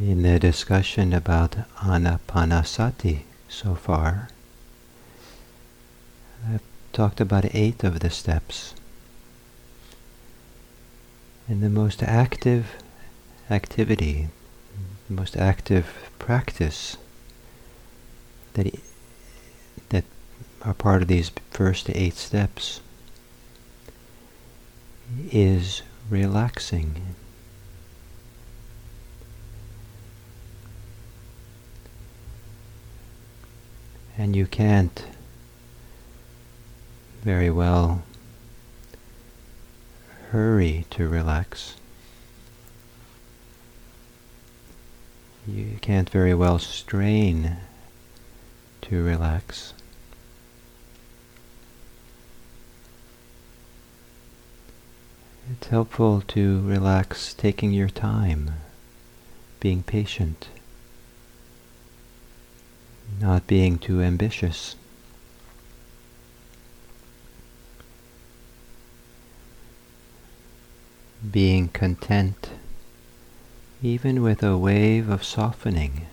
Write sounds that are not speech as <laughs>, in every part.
In the discussion about anapanasati so far, I've talked about eight of the steps. And the most active activity, the most active practice that, that are part of these first eight steps is relaxing. And you can't very well hurry to relax. You can't very well strain to relax. It's helpful to relax taking your time, being patient, not being too ambitious. Being content even with a wave of softening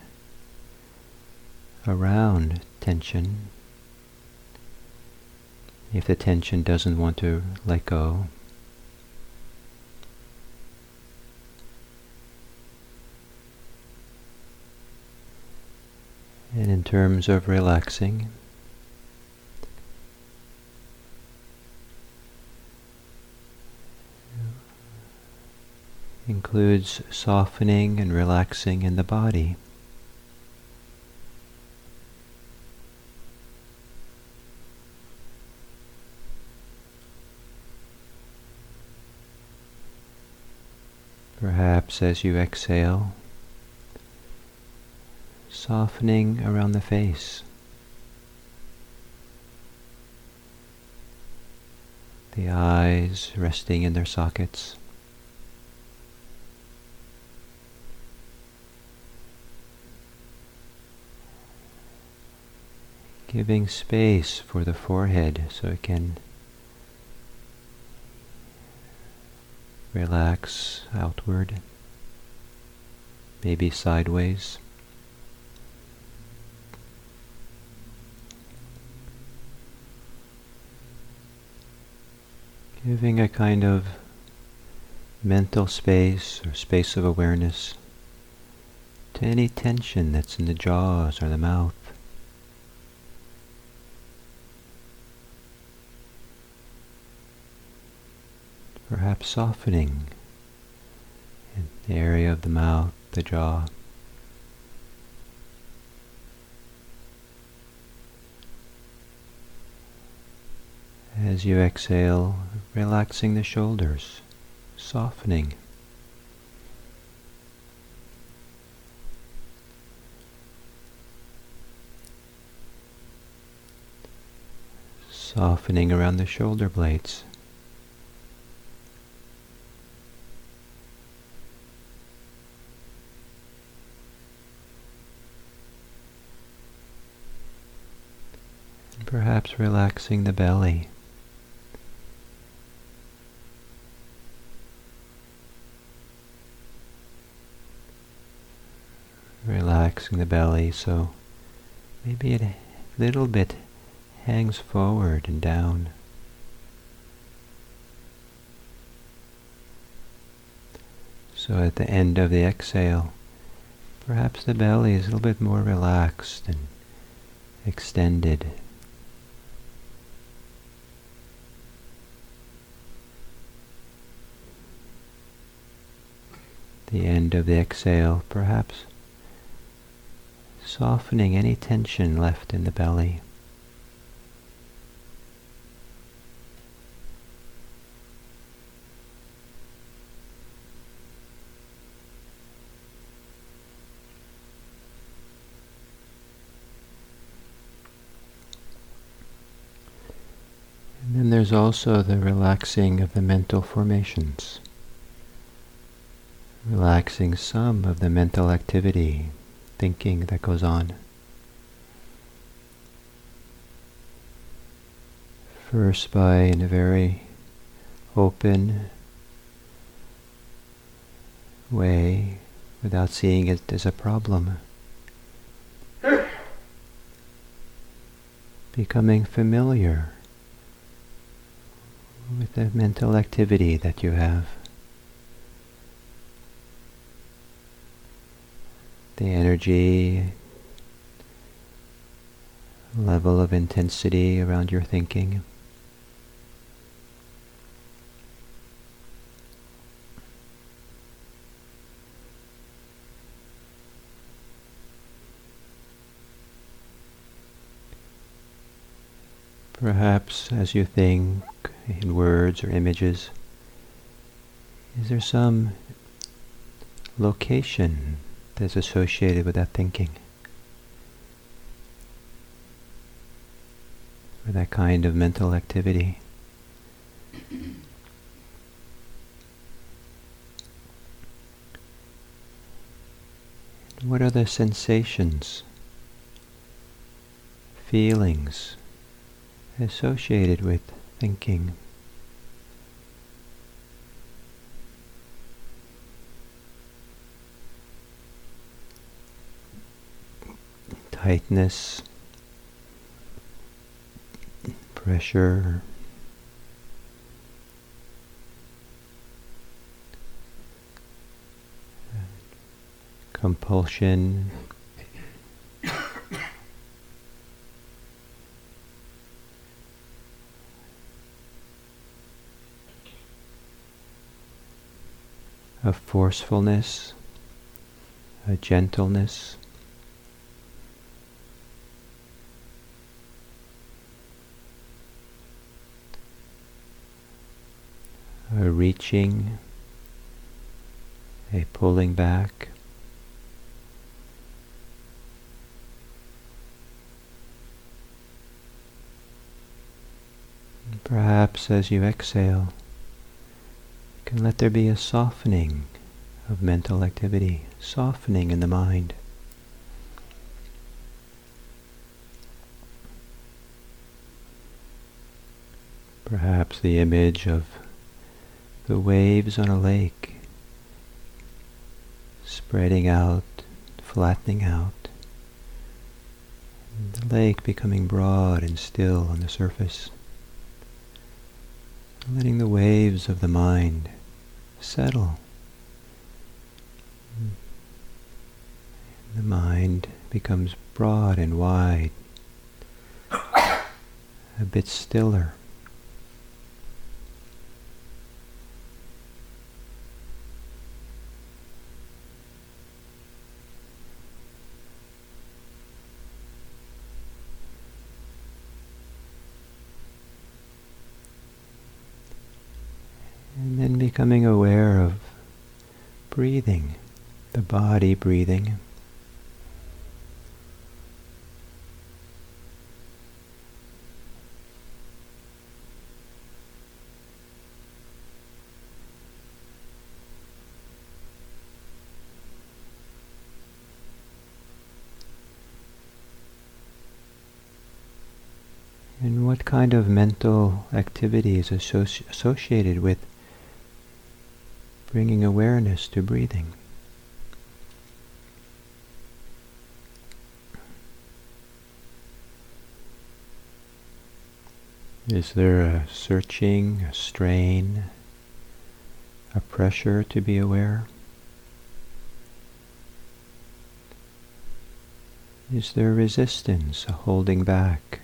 around tension if the tension doesn't want to let go. And in terms of relaxing, includes softening and relaxing in the body. Perhaps as you exhale, softening around the face. The eyes resting in their sockets. Giving space for the forehead so it can relax outward, maybe sideways. Giving a kind of mental space or space of awareness to any tension that's in the jaws or the mouth. perhaps softening in the area of the mouth, the jaw. As you exhale, relaxing the shoulders, softening. Softening around the shoulder blades. perhaps relaxing the belly. The belly so maybe it a little bit hangs forward and down. So at the end of the exhale, perhaps the belly is a little bit more relaxed and extended. the end of the exhale, perhaps softening any tension left in the belly. And then there's also the relaxing of the mental formations relaxing some of the mental activity, thinking that goes on. First by, in a very open way, without seeing it as a problem. Becoming familiar with the mental activity that you have. The energy, level of intensity around your thinking. Perhaps as you think in words or images, is there some location that's associated with that thinking? Or that kind of mental activity? What are the sensations, feelings, associated with thinking. Tightness, pressure, compulsion, a forcefulness, a gentleness. A reaching, a pulling back. Perhaps as you exhale, can let there be a softening of mental activity, softening in the mind. Perhaps the image of the waves on a lake spreading out, flattening out, the lake becoming broad and still on the surface letting the waves of the mind settle. The mind becomes broad and wide, <coughs> a bit stiller. And then becoming aware of breathing, the body breathing. And what kind of mental activity is associ associated with bringing awareness to breathing. Is there a searching, a strain, a pressure to be aware? Is there resistance, a holding back?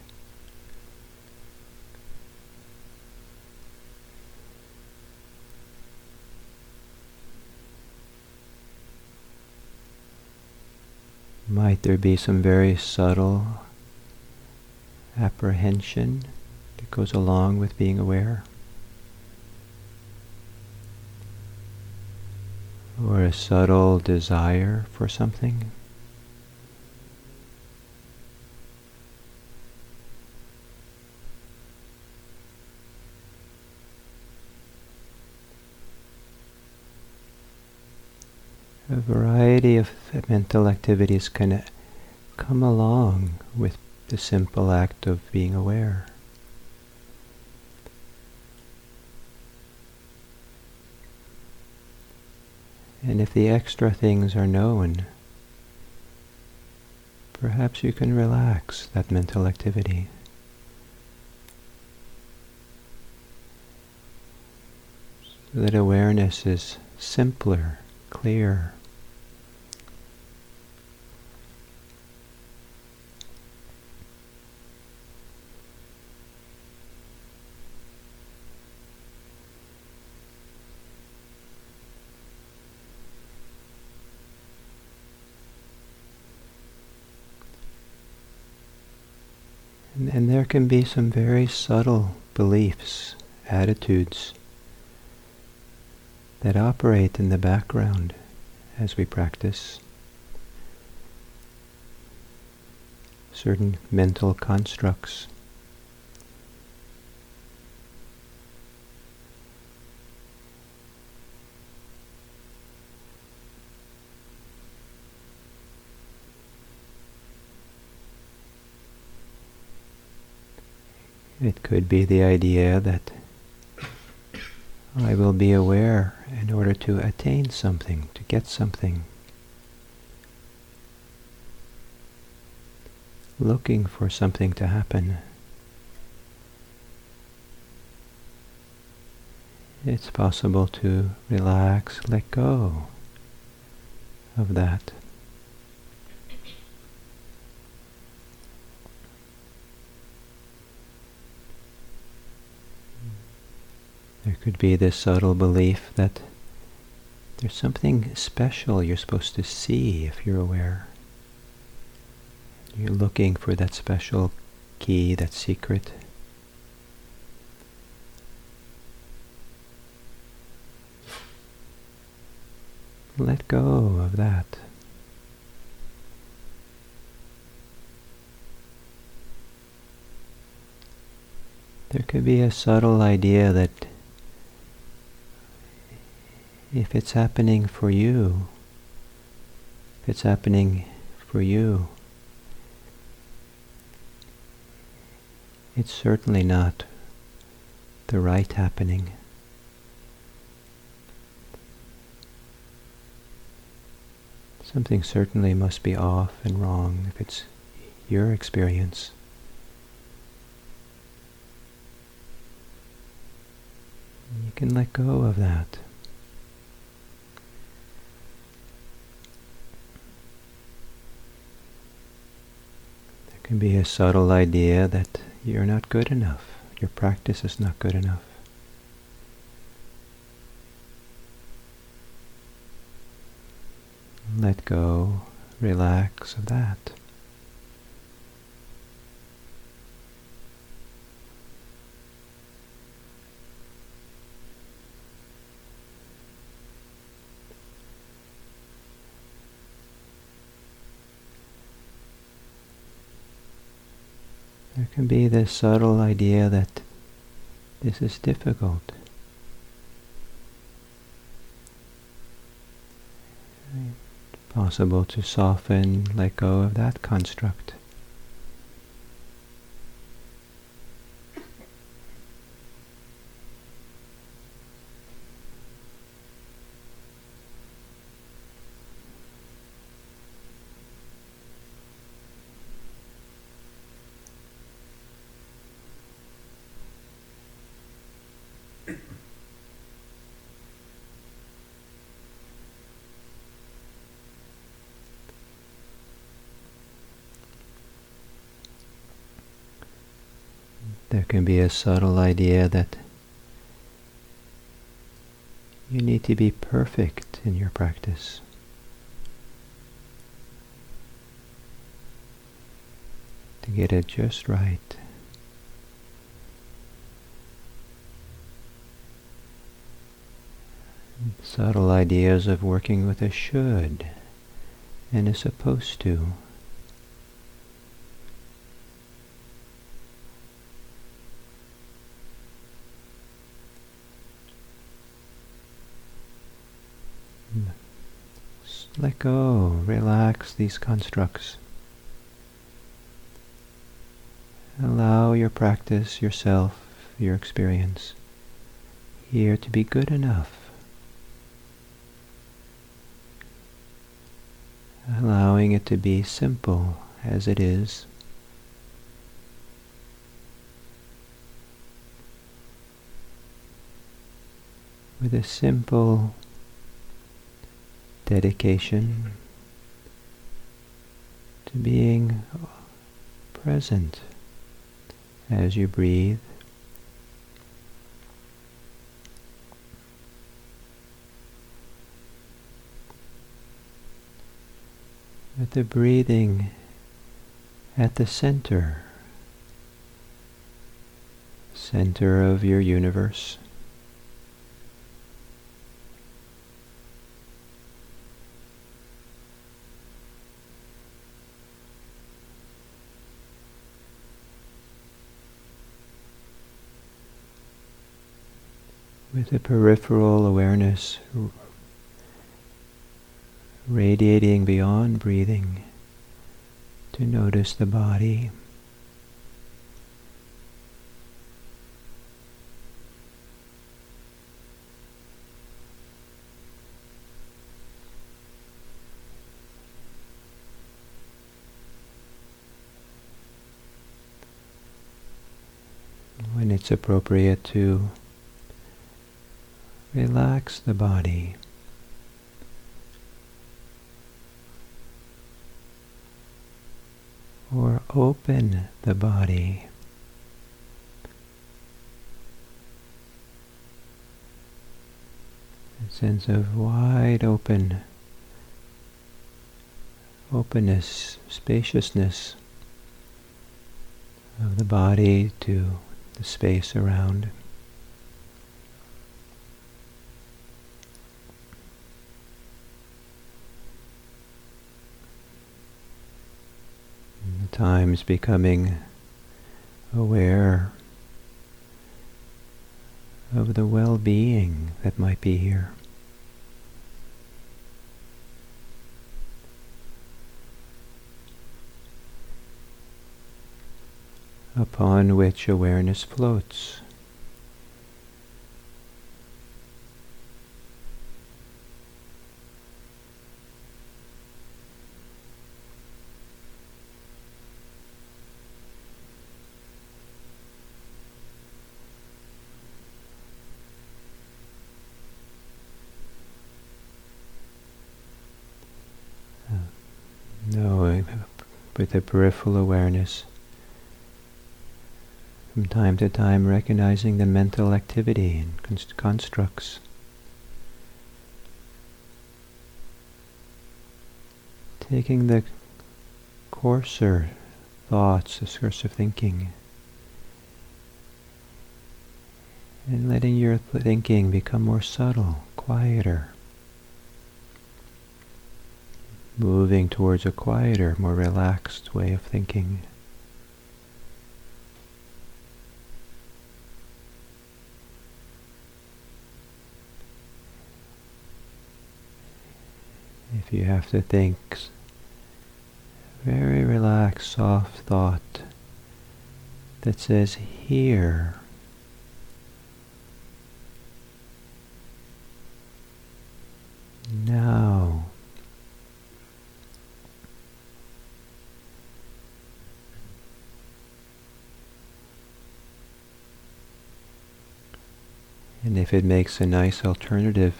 Might there be some very subtle apprehension that goes along with being aware? Or a subtle desire for something? A variety of mental activities can come along with the simple act of being aware. And if the extra things are known, perhaps you can relax that mental activity. So that awareness is simpler, clearer. And, and there can be some very subtle beliefs, attitudes that operate in the background as we practice. Certain mental constructs. It could be the idea that I will be aware in order to attain something, to get something. Looking for something to happen. It's possible to relax, let go of that. There could be this subtle belief that there's something special you're supposed to see if you're aware. You're looking for that special key, that secret. Let go of that. There could be a subtle idea that if it's happening for you, if it's happening for you, it's certainly not the right happening. Something certainly must be off and wrong if it's your experience. You can let go of that. Can be a subtle idea that you're not good enough, your practice is not good enough. Let go, relax of that. There can be this subtle idea that this is difficult. Possible to soften, let go of that construct. There can be a subtle idea that you need to be perfect in your practice. To get it just right. Subtle ideas of working with a should and a supposed to. Let go, relax these constructs. Allow your practice, yourself, your experience here to be good enough. allowing it to be simple as it is. With a simple dedication to being present as you breathe. With the breathing at the center, center of your universe. with the peripheral awareness radiating beyond breathing to notice the body. When it's appropriate to Relax the body. Or open the body. A sense of wide open openness, spaciousness of the body to the space around. Times becoming aware of the well-being that might be here. upon which awareness floats. A peripheral awareness. From time to time recognizing the mental activity and const constructs. Taking the coarser thoughts, the of thinking, and letting your thinking become more subtle, quieter. Moving towards a quieter, more relaxed way of thinking. If you have to think very relaxed, soft thought that says here, now. And if it makes a nice alternative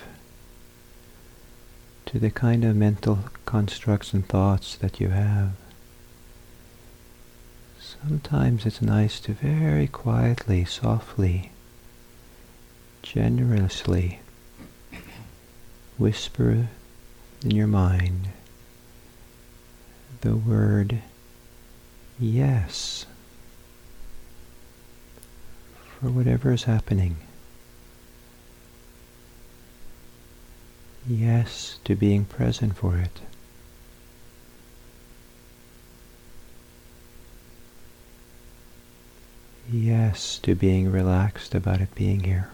to the kind of mental constructs and thoughts that you have, sometimes it's nice to very quietly, softly, generously whisper in your mind the word yes for whatever is happening. Yes to being present for it. Yes to being relaxed about it being here.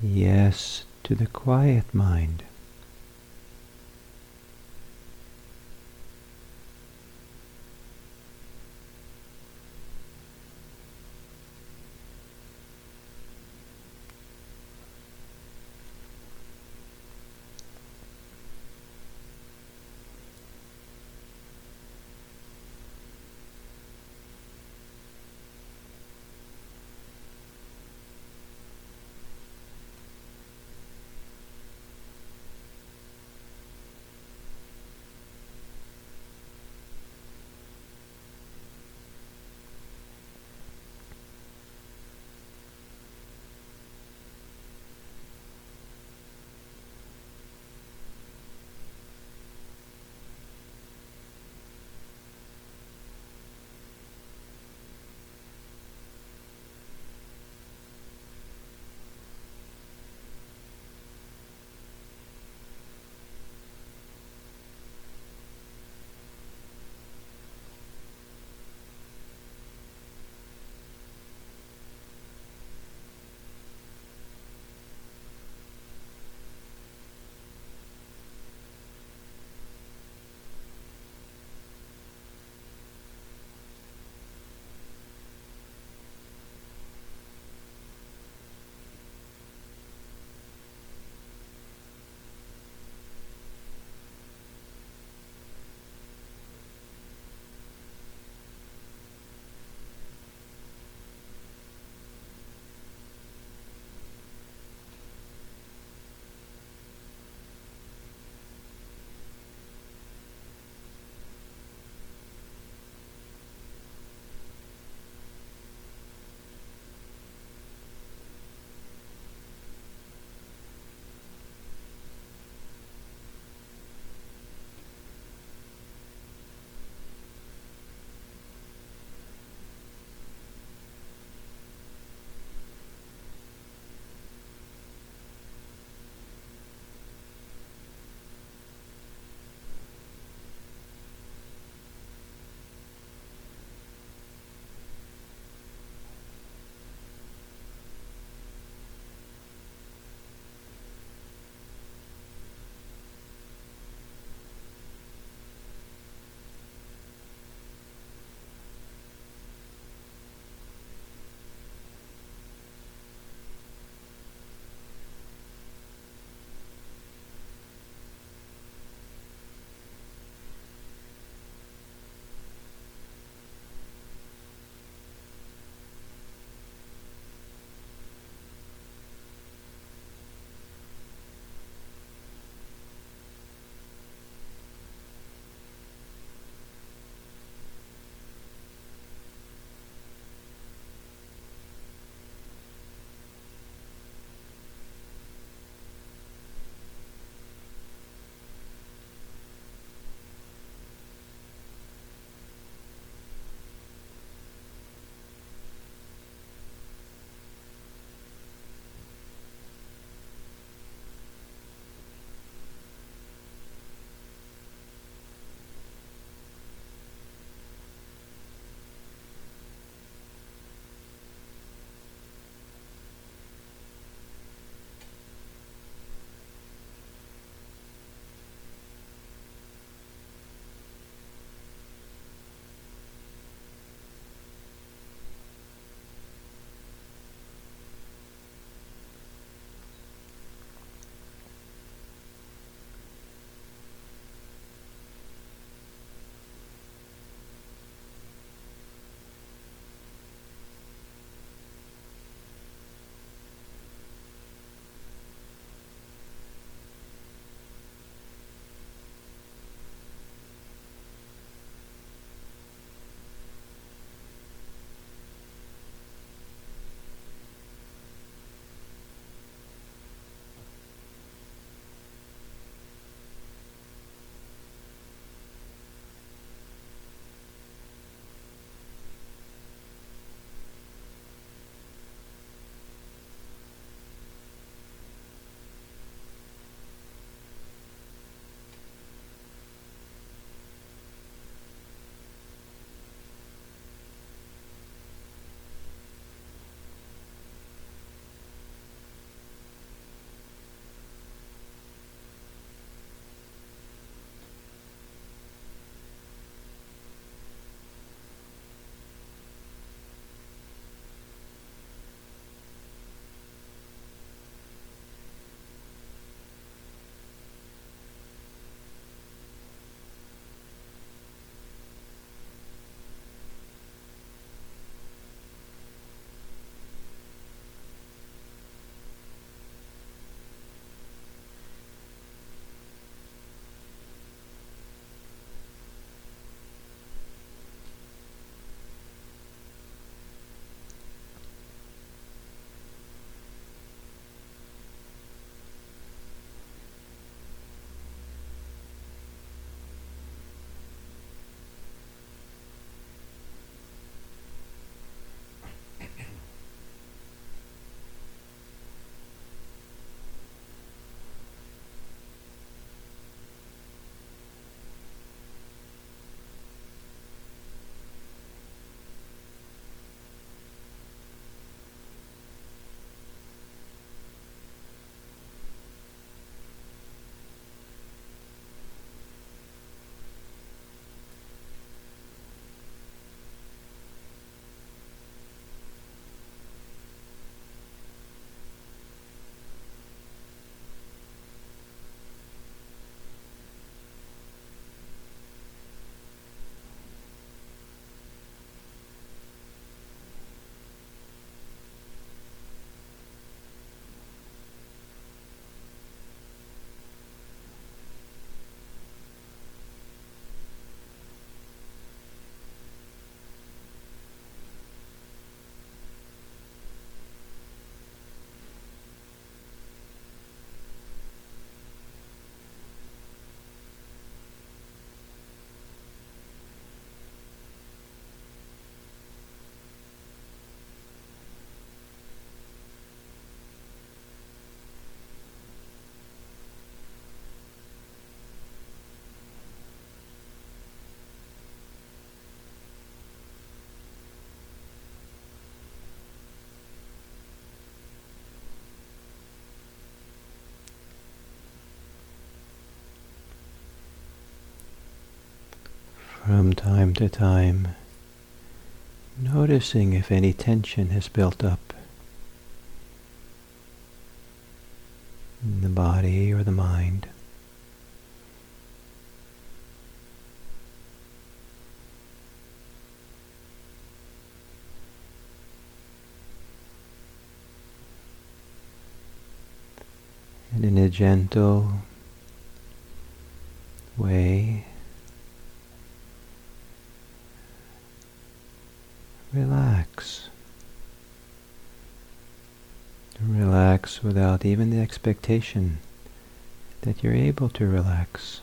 Yes to the quiet mind. From time to time, noticing if any tension has built up in the body or the mind. And in a gentle way, relax. Without even the expectation that you're able to relax.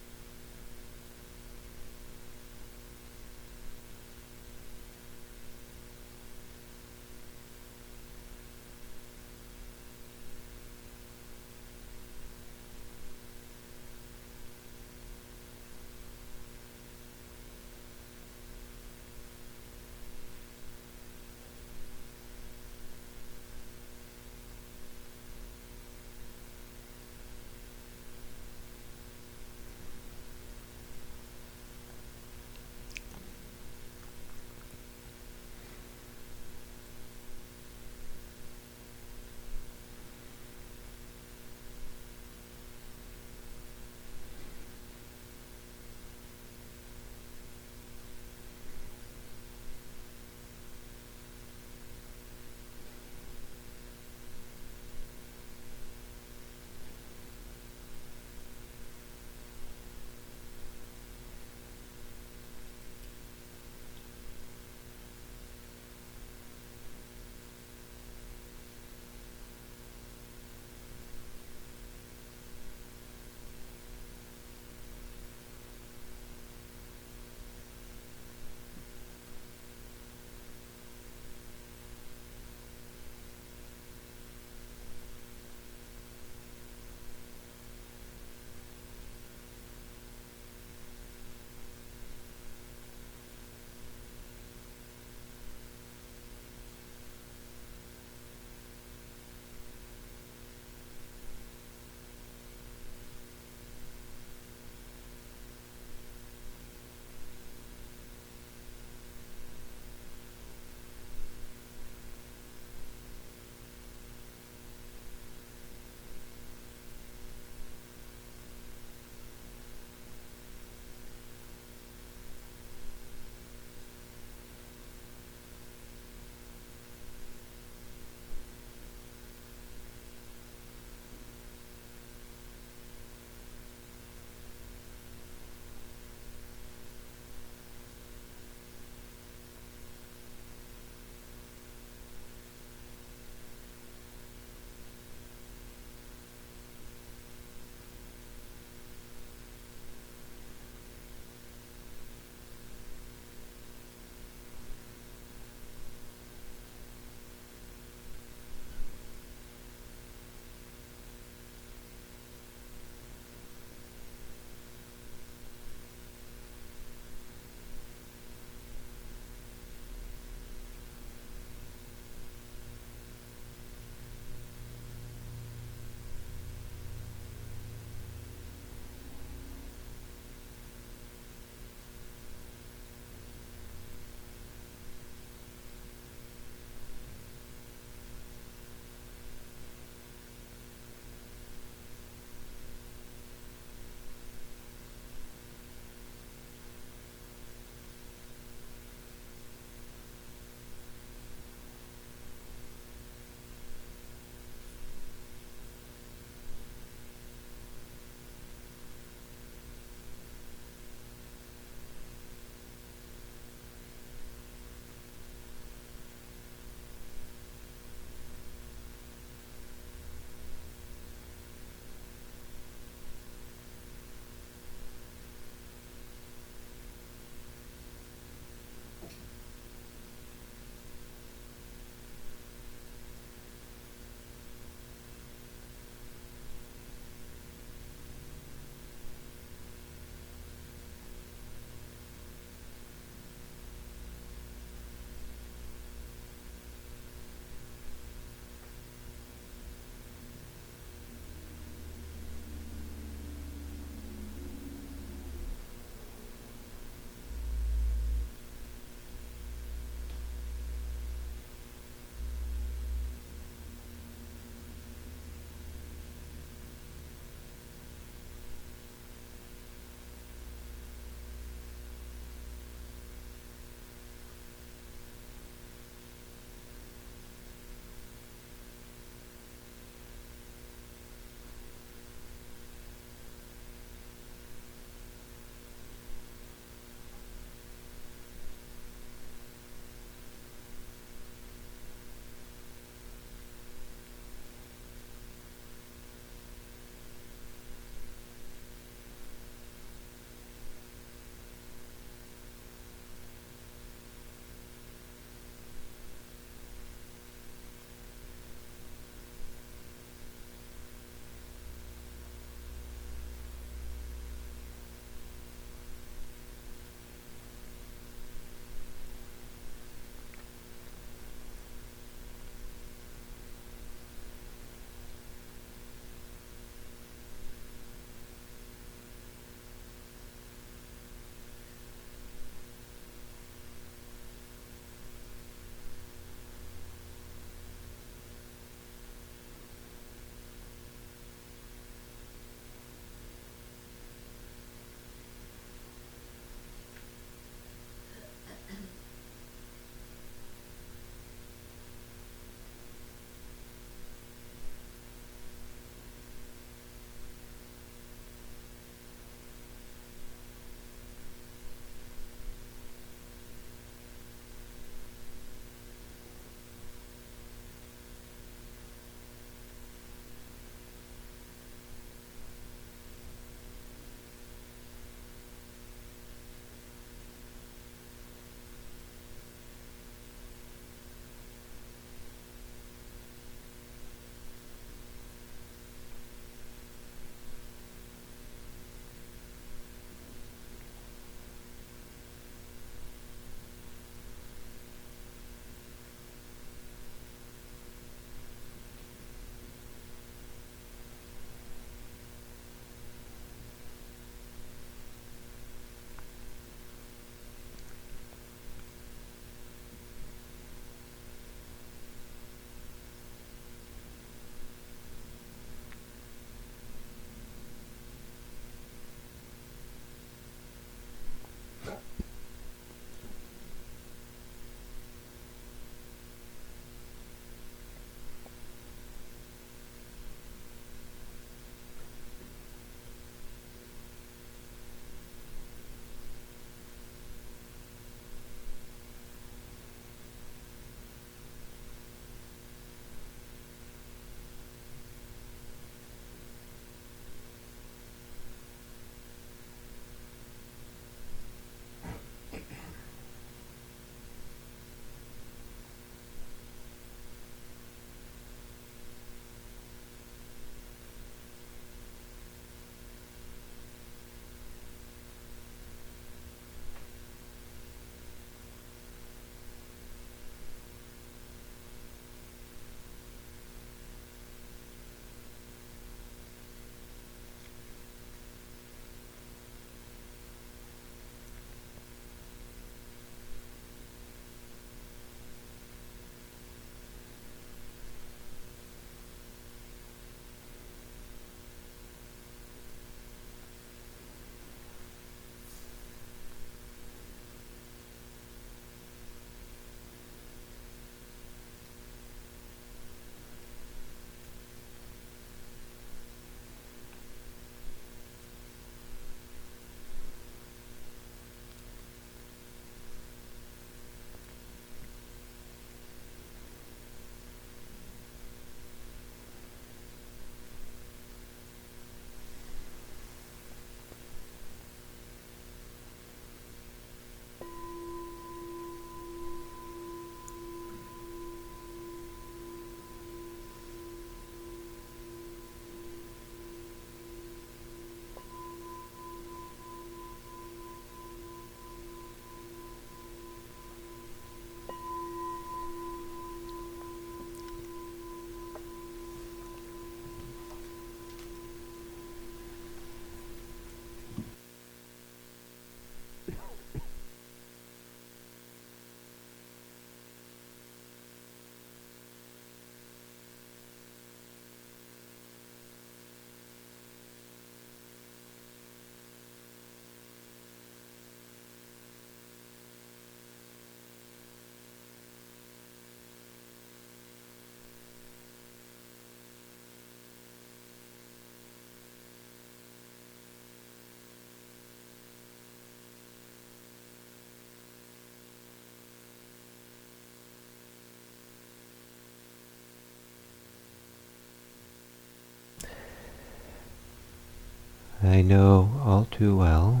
I know all too well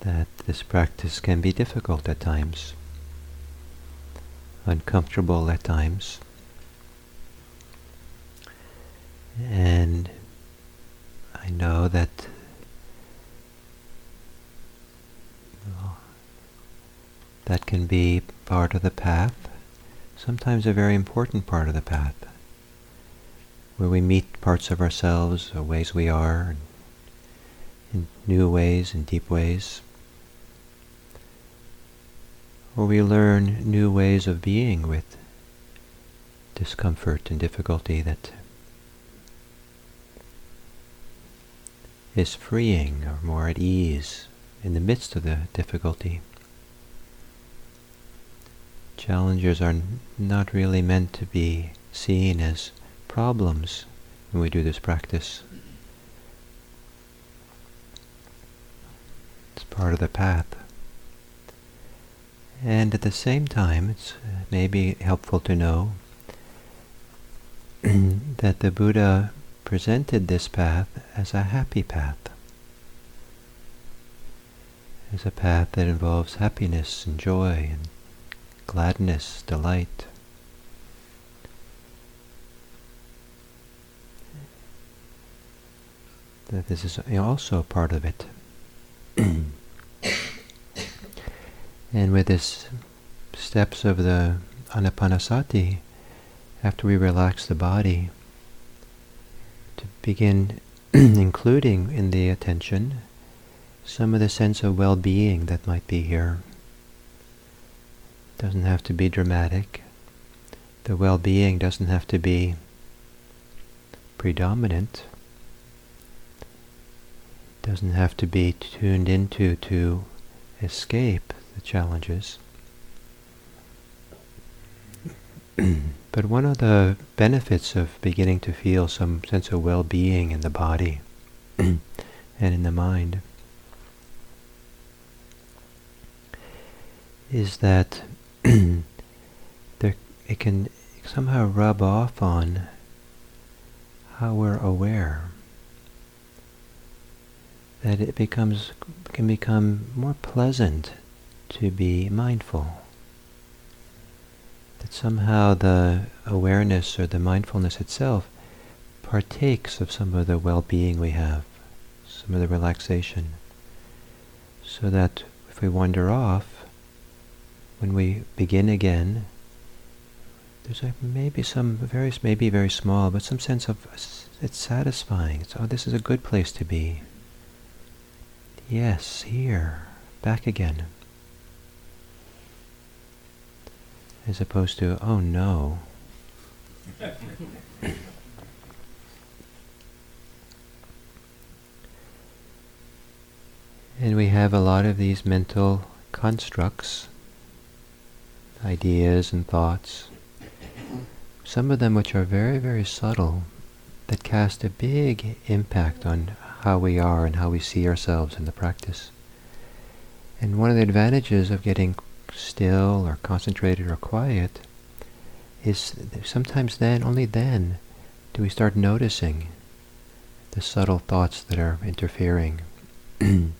that this practice can be difficult at times, uncomfortable at times, and I know that that can be part of the path, sometimes a very important part of the path, where we meet parts of ourselves or ways we are in new ways and deep ways, or we learn new ways of being with discomfort and difficulty that is freeing or more at ease in the midst of the difficulty. Challenges are not really meant to be seen as problems when we do this practice. Part of the path. And at the same time, it's uh, maybe helpful to know <clears throat> that the Buddha presented this path as a happy path, as a path that involves happiness and joy and gladness, delight. That this is also part of it. <clears throat> and with this steps of the anapanasati, after we relax the body, to begin <clears throat> including in the attention some of the sense of well-being that might be here. Doesn't have to be dramatic. The well-being doesn't have to be predominant. Doesn't have to be tuned into to escape the challenges. <clears throat> But one of the benefits of beginning to feel some sense of well-being in the body <clears throat> and in the mind is that <clears throat> there, it can somehow rub off on how we're aware. That it becomes can become more pleasant to be mindful that somehow the awareness or the mindfulness itself partakes of some of the well-being we have, some of the relaxation, so that if we wander off, when we begin again, there's a, maybe some very, maybe very small, but some sense of it's satisfying. It's, oh, this is a good place to be. Yes, here, back again. As opposed to, oh no. and we have a lot of these mental constructs, ideas and thoughts, some of them which are very, very subtle, that cast a big impact on how we are and how we see ourselves in the practice. And one of the advantages of getting still or concentrated or quiet is sometimes then, only then, do we start noticing the subtle thoughts that are interfering. <clears throat> like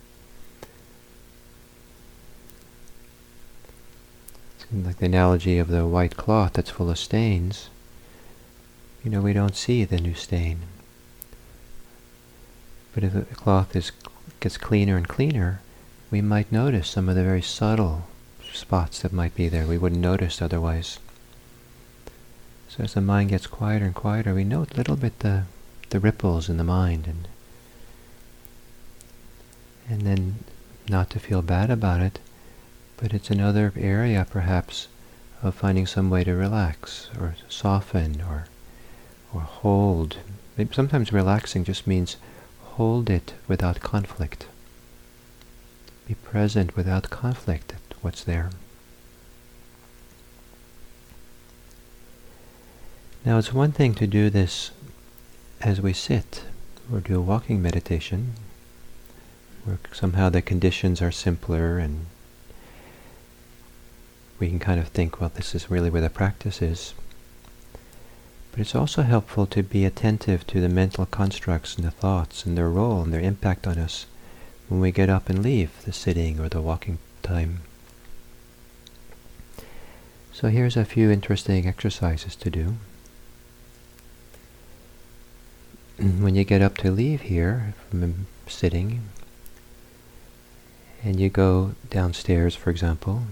the analogy of the white cloth that's full of stains. You know, we don't see the new stain. But if the cloth is, gets cleaner and cleaner, we might notice some of the very subtle spots that might be there we wouldn't notice otherwise. So as the mind gets quieter and quieter, we note a little bit the, the ripples in the mind and and then not to feel bad about it, but it's another area perhaps of finding some way to relax or soften or or hold. Maybe sometimes relaxing just means hold it without conflict. Be present without conflict what's there. Now it's one thing to do this as we sit or do a walking meditation where somehow the conditions are simpler and we can kind of think, well, this is really where the practice is. But it's also helpful to be attentive to the mental constructs and the thoughts and their role and their impact on us when we get up and leave the sitting or the walking time. So here's a few interesting exercises to do. Mm, when you get up to leave here from sitting, and you go downstairs, for example,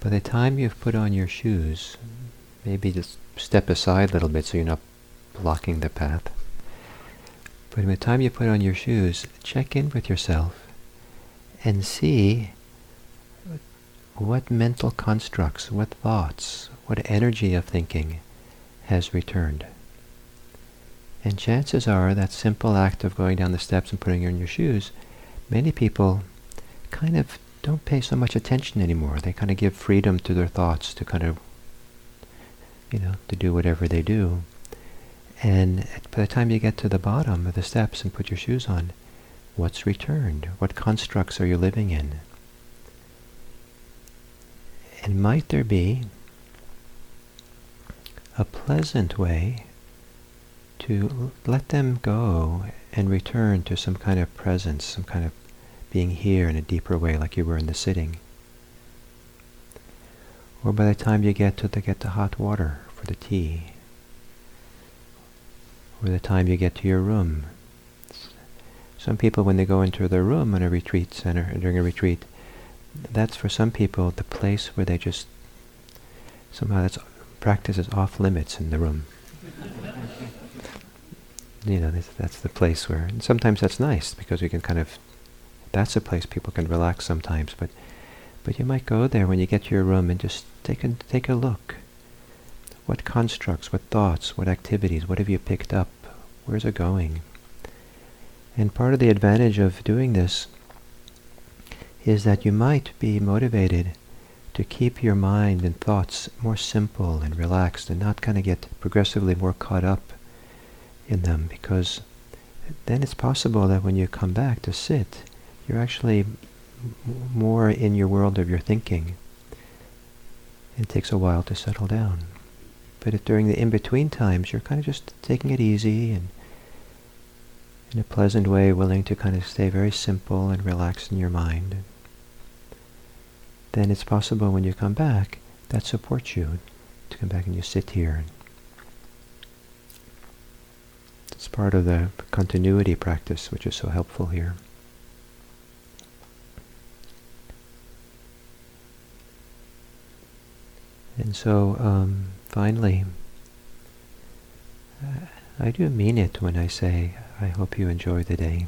by the time you've put on your shoes, maybe just step aside a little bit so you're not blocking the path. But by the time you put on your shoes, check in with yourself and see what mental constructs, what thoughts, what energy of thinking has returned. And chances are that simple act of going down the steps and putting on your shoes, many people kind of don't pay so much attention anymore. They kind of give freedom to their thoughts to kind of, you know, to do whatever they do. And by the time you get to the bottom of the steps and put your shoes on, what's returned? What constructs are you living in? And might there be a pleasant way to let them go and return to some kind of presence, some kind of being here in a deeper way like you were in the sitting. Or by the time you get to the, get the hot water for the tea, or the time you get to your room. Some people, when they go into their room in a retreat center, during a retreat, that's for some people the place where they just, somehow that's, practice is off limits in the room. <laughs> you know, that's the place where, and sometimes that's nice because you can kind of, that's a place people can relax sometimes, but but you might go there when you get to your room and just take a, take a look. What constructs, what thoughts, what activities, what have you picked up? Where's it going? And part of the advantage of doing this is that you might be motivated to keep your mind and thoughts more simple and relaxed and not kind of get progressively more caught up in them because then it's possible that when you come back to sit, you're actually more in your world of your thinking. It takes a while to settle down. But if during the in-between times, you're kind of just taking it easy and in a pleasant way, willing to kind of stay very simple and relaxed in your mind, then it's possible when you come back, that supports you to come back and you sit here. It's part of the continuity practice, which is so helpful here. And so, um, finally, uh, I do mean it when I say, I hope you enjoy the day.